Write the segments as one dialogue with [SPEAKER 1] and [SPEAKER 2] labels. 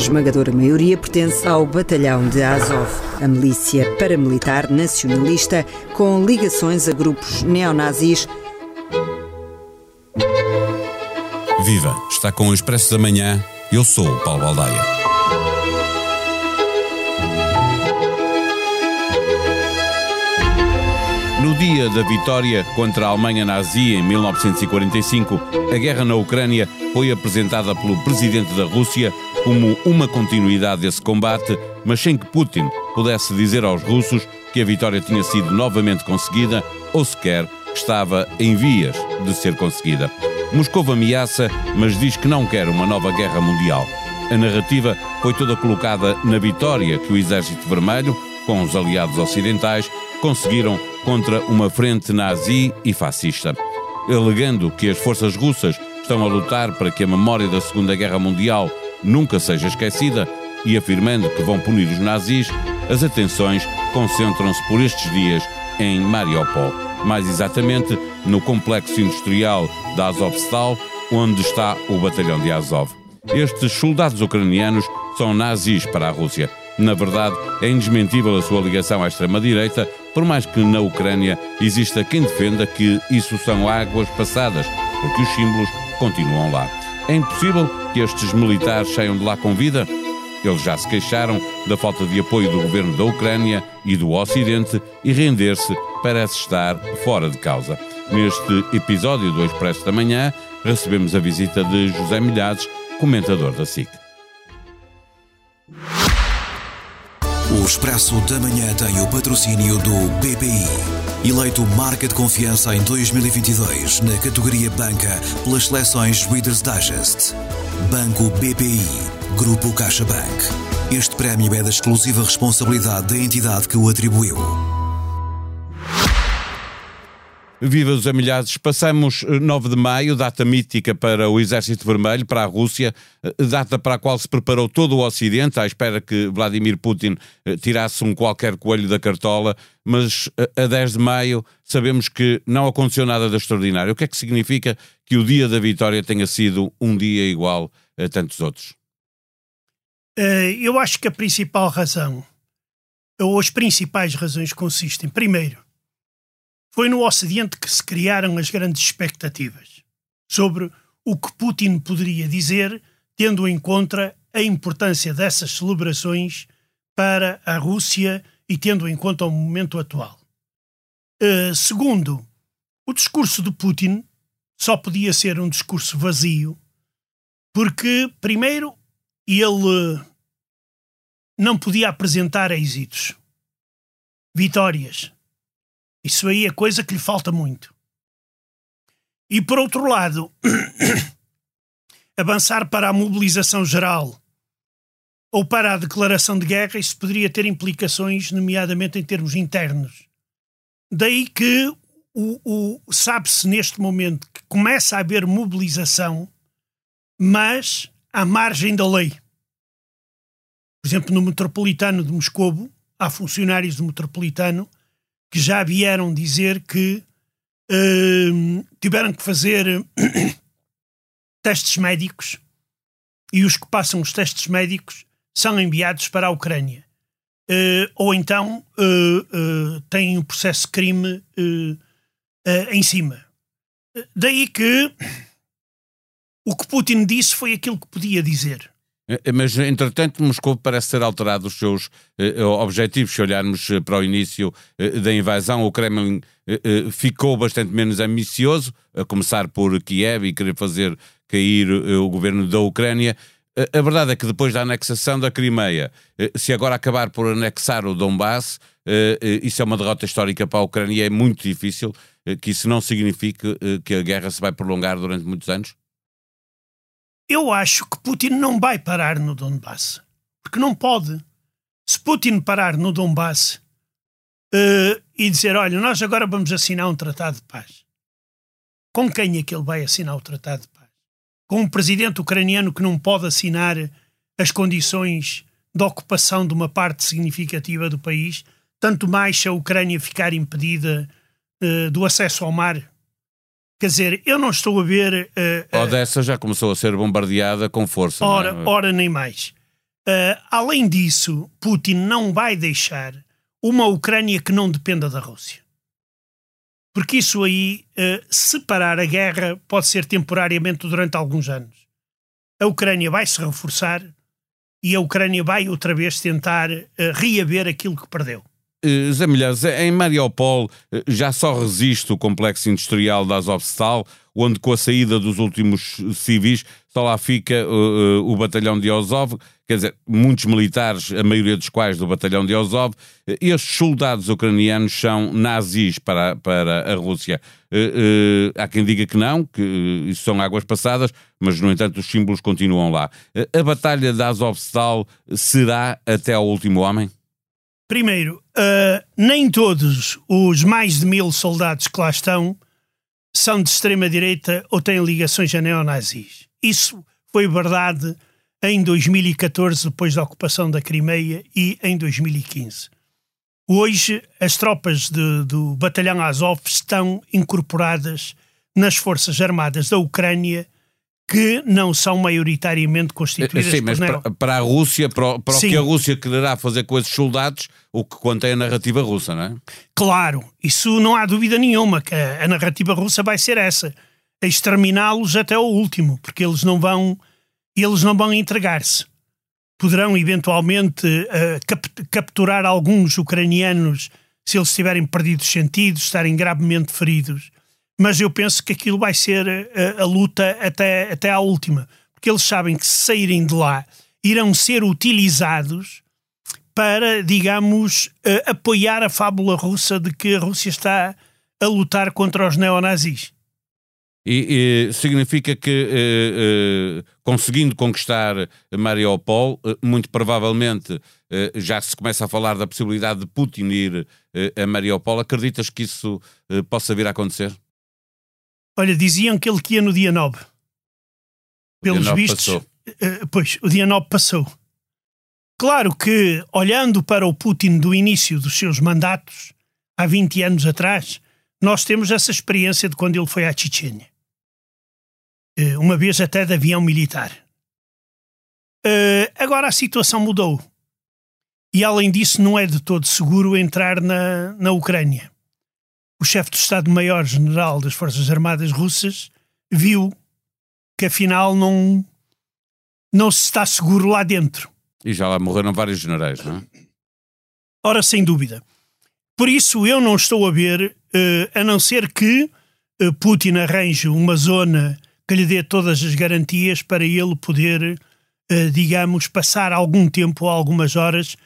[SPEAKER 1] esmagadora maioria pertence ao batalhão de Azov, a milícia paramilitar nacionalista com ligações a grupos neonazis.
[SPEAKER 2] Viva! Está com o Expresso da Manhã. Eu sou o Paulo Baldaia. No dia da vitória contra a Alemanha nazi em 1945, a guerra na Ucrânia foi apresentada pelo presidente da Rússia como uma continuidade desse combate, mas sem que Putin pudesse dizer aos russos que a vitória tinha sido novamente conseguida ou sequer estava em vias de ser conseguida. Moscou ameaça, mas diz que não quer uma nova guerra mundial. A narrativa foi toda colocada na vitória que o Exército Vermelho, com os aliados ocidentais, conseguiram contra uma frente nazi e fascista. Alegando que as forças russas estão a lutar para que a memória da Segunda Guerra Mundial nunca seja esquecida e afirmando que vão punir os nazis, as atenções concentram-se por estes dias em Mariupol, mais exatamente no complexo industrial da Azovstal, onde está o batalhão de Azov. Estes soldados ucranianos são nazis para a Rússia. Na verdade, é indesmentível a sua ligação à extrema-direita, por mais que na Ucrânia exista quem defenda que isso são águas passadas, porque os símbolos continuam lá. É impossível que estes militares saiam de lá com vida? Eles já se queixaram da falta de apoio do governo da Ucrânia e do Ocidente e render-se parece estar fora de causa. Neste episódio do Expresso da Manhã, recebemos a visita de José Milhares, comentador da SIC.
[SPEAKER 3] O Expresso da Manhã tem o patrocínio do BPI. Eleito marca de confiança em 2022 na categoria Banca pelas seleções Reader's Digest. Banco BPI. Grupo CaixaBank. Este prémio é da exclusiva responsabilidade da entidade que o atribuiu.
[SPEAKER 2] Viva os amilhados, passamos 9 eh, de maio, data mítica para o Exército Vermelho, para a Rússia, eh, data para a qual se preparou todo o Ocidente, à espera que Vladimir Putin eh, tirasse um qualquer coelho da cartola, mas a 10 de maio sabemos que não aconteceu nada de extraordinário. O que é que significa que o dia da vitória tenha sido um dia igual a tantos outros?
[SPEAKER 4] Eu acho que a principal razão, ou as principais razões consistem, primeiro, foi no Ocidente que se criaram as grandes expectativas sobre o que Putin poderia dizer, tendo em conta a importância dessas celebrações para a Rússia e tendo em conta o momento atual. Uh, segundo, o discurso de Putin só podia ser um discurso vazio, porque, primeiro, ele não podia apresentar êxitos, vitórias, isso aí é coisa que lhe falta muito. E por outro lado, avançar para a mobilização geral ou para a declaração de guerra, isso poderia ter implicações, nomeadamente em termos internos. Daí que o, o sabe-se neste momento que começa a haver mobilização, mas à margem da lei. Por exemplo, no metropolitano de Moscovo, há funcionários do metropolitano que já vieram dizer que uh, tiveram que fazer testes médicos e os que passam os testes médicos são enviados para a Ucrânia. Uh, ou então uh, têm um processo de crime em cima. Daí que o que Putin disse foi aquilo que podia dizer.
[SPEAKER 2] Eh, eh, mas, entretanto, Moscou parece ter alterado os seus eh, objetivos. Se olharmos para o início da invasão, o Kremlin ficou bastante menos ambicioso, a começar por Kiev e querer fazer cair o governo da Ucrânia. A verdade é que depois da anexação da Crimeia, se agora acabar por anexar o Donbass, isso é uma derrota histórica para a Ucrânia. É muito difícil que isso não signifique que a guerra se vai prolongar durante muitos anos.
[SPEAKER 4] Eu acho que Putin não vai parar no Donbass. Porque não pode. Se Putin parar no Donbass uh, e dizer: olha, nós agora vamos assinar um tratado de paz. Com quem é que ele vai assinar o tratado de paz? Com um presidente ucraniano que não pode assinar as condições de ocupação de uma parte significativa do país, tanto mais se a Ucrânia ficar impedida uh, do acesso ao mar Quer dizer, eu não estou a ver.
[SPEAKER 2] Uh, uh, Odessa já começou a ser bombardeada com força.
[SPEAKER 4] Ora,
[SPEAKER 2] é?
[SPEAKER 4] ora nem mais. Uh, além disso, Putin não vai deixar uma Ucrânia que não dependa da Rússia. Porque isso aí, uh, separar a guerra, pode ser temporariamente durante alguns anos. A Ucrânia vai se reforçar e a Ucrânia vai outra vez tentar reaver aquilo que perdeu.
[SPEAKER 2] Uh, Zé Milhares, em Mariupol já só resiste o complexo industrial da Azovstal, onde com a saída dos últimos civis só lá fica uh, o batalhão de Azov, quer dizer, muitos militares, a maioria dos quais do batalhão de Azov. Estes soldados ucranianos são nazis para, para a Rússia. Uh, há quem diga que não, que isso são águas passadas, mas no entanto os símbolos continuam lá. a batalha de Azovstal será até ao último homem?
[SPEAKER 4] Primeiro, nem todos os mais de mil soldados que lá estão são de extrema-direita ou têm ligações a neonazis. Isso foi verdade em 2014, depois da ocupação da Crimeia, e em 2015. Hoje, as tropas de, do Batalhão Azov estão incorporadas nas Forças Armadas da Ucrânia que não são maioritariamente constituídas
[SPEAKER 2] Sim, mas para, para, a Rússia, para, para o que a Rússia quererá fazer com esses soldados, o que contém a narrativa russa, não é?
[SPEAKER 4] Claro, isso não há dúvida nenhuma, que a, a narrativa russa vai ser essa, exterminá-los até o último, porque eles não vão, eles não vão entregar-se. Poderão eventualmente uh, cap capturar alguns ucranianos se eles estiverem perdidos sentidos, estarem gravemente feridos mas eu penso que aquilo vai ser a, eh, a, luta até, até à última, porque eles sabem que se saírem de lá irão ser utilizados para, digamos, uh, apoiar a fábula russa de que a Rússia está a lutar contra os neonazis.
[SPEAKER 2] E, e significa que, uh, uh, conseguindo conquistar Mariupol, muito provavelmente já se começa a falar da possibilidade de Putin ir a Mariupol. Acreditas que isso possa vir a acontecer?
[SPEAKER 4] Olha, diziam que ele que ia no dia 9. Pelos dia 9 vistos. Uh, pois, o dia 9 passou. Claro que, olhando para o Putin do início dos seus mandatos, há 20 anos atrás, nós temos essa experiência de quando ele foi à Chechênia. Uh, uma vez até de avião militar. Uh, agora a situação mudou. E além disso, não é de todo seguro entrar na, na Ucrânia o chefe do Estado-Maior-General das Forças Armadas Russas viu que afinal não, não se está seguro lá dentro.
[SPEAKER 2] E já lá morreram vários generais, não é?
[SPEAKER 4] Ora, sem dúvida. Por isso eu não estou a ver, uh, a não ser que uh, Putin arranje uma zona que lhe dê todas as garantias para ele poder, uh, digamos, passar algum tempo ou algumas horas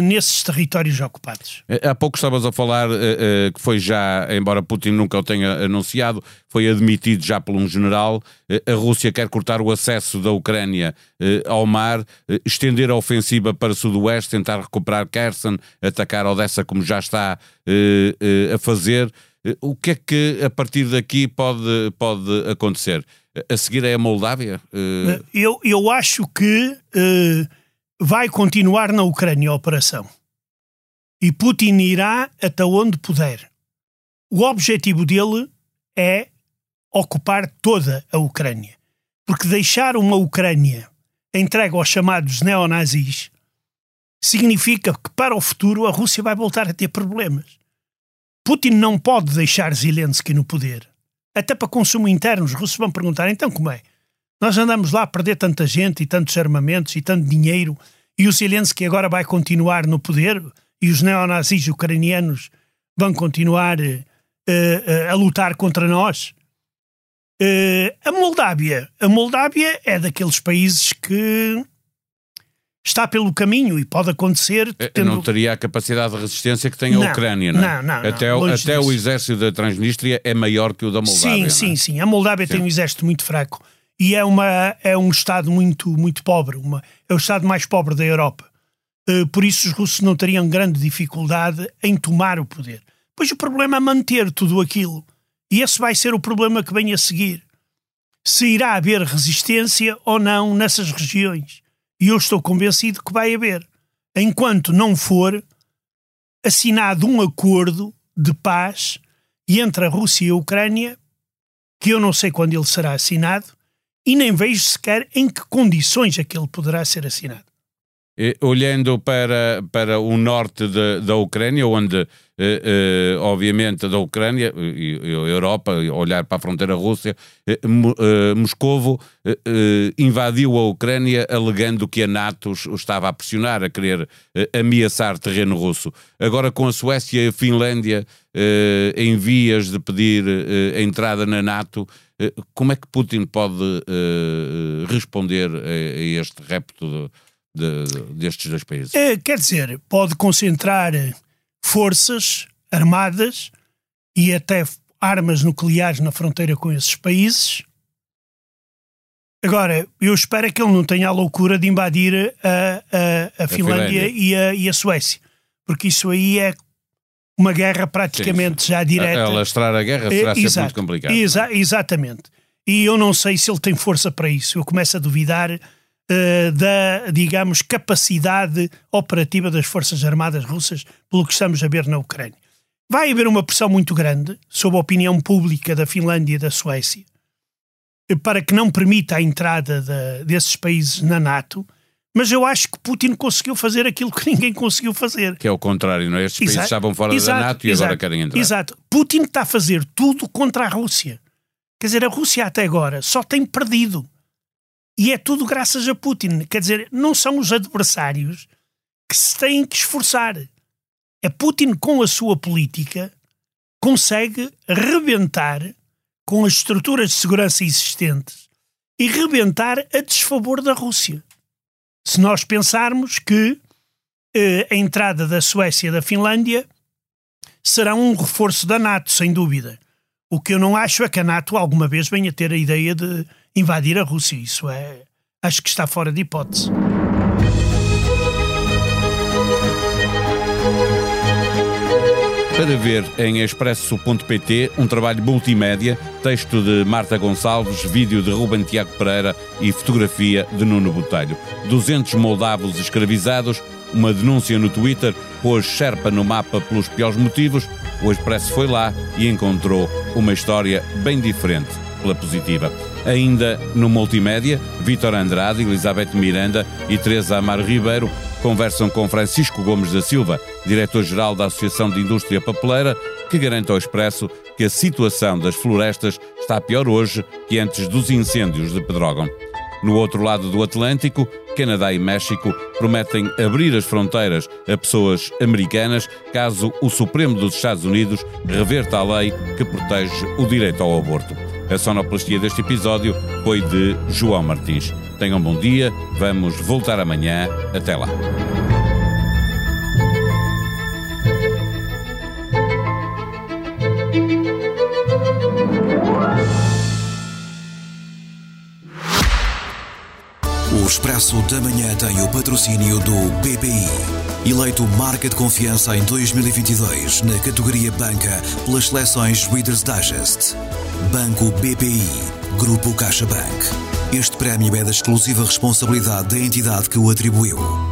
[SPEAKER 4] nesses territórios ocupados.
[SPEAKER 2] Eh, há pouco estavas a falar uh, que foi já, embora Putin nunca o tenha anunciado, foi admitido já por um general. a Rússia quer cortar o acesso da Ucrânia ao mar, estender a ofensiva para o sudoeste, tentar recuperar Kherson, atacar Odessa como já está a fazer. O que é que a partir daqui pode, pode acontecer? A seguir é a Moldávia?
[SPEAKER 4] Eu, eu acho que vai continuar na Ucrânia a operação. E Putin irá até onde puder. O objetivo dele é ocupar toda a Ucrânia. Porque deixar uma Ucrânia entregue aos chamados neonazis significa que para o futuro a Rússia vai voltar a ter problemas. Putin não pode deixar Zelensky no poder. Até para consumo interno, os russos vão perguntar: então como é? Nós andamos lá a perder tanta gente e tantos armamentos e tanto dinheiro e o Zelensky agora vai continuar no poder e os neonazis ucranianos vão continuar uh, uh, a lutar contra nós. Uh, a Moldávia. A Moldávia é daqueles países que está pelo caminho e pode acontecer.
[SPEAKER 2] Tendo... Não teria a capacidade de resistência que tem a não, Ucrânia, não, é? não, não Até, o, até o exército da Transnistria é maior que o da Moldávia.
[SPEAKER 4] Sim, sim, sim. A Moldávia sim. tem um exército muito fraco e é, uma, é um Estado muito, muito pobre, uma, é o Estado mais pobre da Europa. Uh, por isso os russos não teriam grande dificuldade em tomar o poder. Pois o problema é manter tudo aquilo. E esse vai ser o problema que vem a seguir. Se irá haver resistência ou não nessas regiões. E eu estou convencido que vai haver. Enquanto não for assinado um acordo de paz entre a Rússia e a Ucrânia, que eu não sei quando ele será assinado, e nem vejo sequer em que condições é que ele poderá ser assinado.
[SPEAKER 2] Olhando para, para o norte de, da Ucrânia, onde, eh, eh, obviamente, da Ucrânia e, a Europa, olhar para a fronteira Rússia, eh, eh Moscovo eh, eh, invadiu a Ucrânia alegando que a NATO estava a pressionar, a querer ameaçar terreno russo. Agora, com a Suécia e a Finlândia em vias de pedir a entrada na NATO, como é que Putin pode responder a, a este repto? De, de, destes dois países?
[SPEAKER 4] É, quer dizer, pode concentrar forças armadas e até armas nucleares na fronteira com esses países. Agora, eu espero que ele não tenha a loucura de invadir a, a, a, a Finlândia, Finlândia, E, a, e a Suécia, porque isso aí é uma guerra praticamente Sim. já direta.
[SPEAKER 2] Alastrar a guerra será é, sempre muito complicado.
[SPEAKER 4] Exa exatamente. E eu não sei se ele tem força para isso. Eu começo a duvidar eh, da, digamos, capacidade operativa das Forças Armadas russas, pelo que estamos a ver na Ucrânia. Vai haver uma pressão muito grande sobre a opinião pública da Finlândia e da Suécia eh, para que não permita a entrada de, desses países na NATO, mas eu acho que Putin conseguiu fazer aquilo que ninguém conseguiu fazer.
[SPEAKER 2] Que é o contrário, não é? Estes países estavam fora exato, da NATO e exato, agora querem entrar.
[SPEAKER 4] Exato. Putin está a fazer tudo contra a Rússia. Quer dizer, a Rússia até agora só tem perdido. E é tudo graças a Putin. Quer dizer, não são os adversários que se têm que esforçar. É Putin, com a sua política, consegue rebentar com as estruturas de segurança existentes e rebentar a desfavor da Rússia. Se nós pensarmos que eh, a entrada da Suécia e da Finlândia será um reforço da NATO, sem dúvida. O que eu não acho é que a NATO alguma vez venha ter a ideia de invadir a Rússia. Isso é. Acho que está fora de hipótese.
[SPEAKER 2] Para ver em expresso.pt um trabalho multimédia, texto de Marta Gonçalves, vídeo de Ruben Tiago Pereira e fotografia de Nuno Botelho. 200 moldavos escravizados, uma denúncia no Twitter, pôs Sherpa no mapa pelos piores motivos. O Expresso foi lá e encontrou uma história bem diferente pela positiva. Ainda no multimédia, Vítor Andrade, Elizabeth Miranda e Teresa Amaro Ribeiro conversam com Francisco Gomes da Silva, diretor-geral da Associação de Indústria Papeleira, que garante ao Expresso que a situação das florestas está pior hoje que antes dos incêndios de Pedrógão. No outro lado do Atlântico, Canadá e México prometem abrir as fronteiras a pessoas americanas caso o Supremo dos Estados Unidos reverta a lei que protege o direito ao aborto. A sonoplastia deste episódio foi de João Martins. Tenham um bom dia, vamos voltar amanhã. Até lá.
[SPEAKER 3] O Expresso da Manhã tem o patrocínio do BPI. Eleito Marca de Confiança em 2022 na categoria Banca pelas seleções Reader's Digest. Banco BPI, Grupo CaixaBank. Este prémio é da exclusiva responsabilidade da entidade que o atribuiu.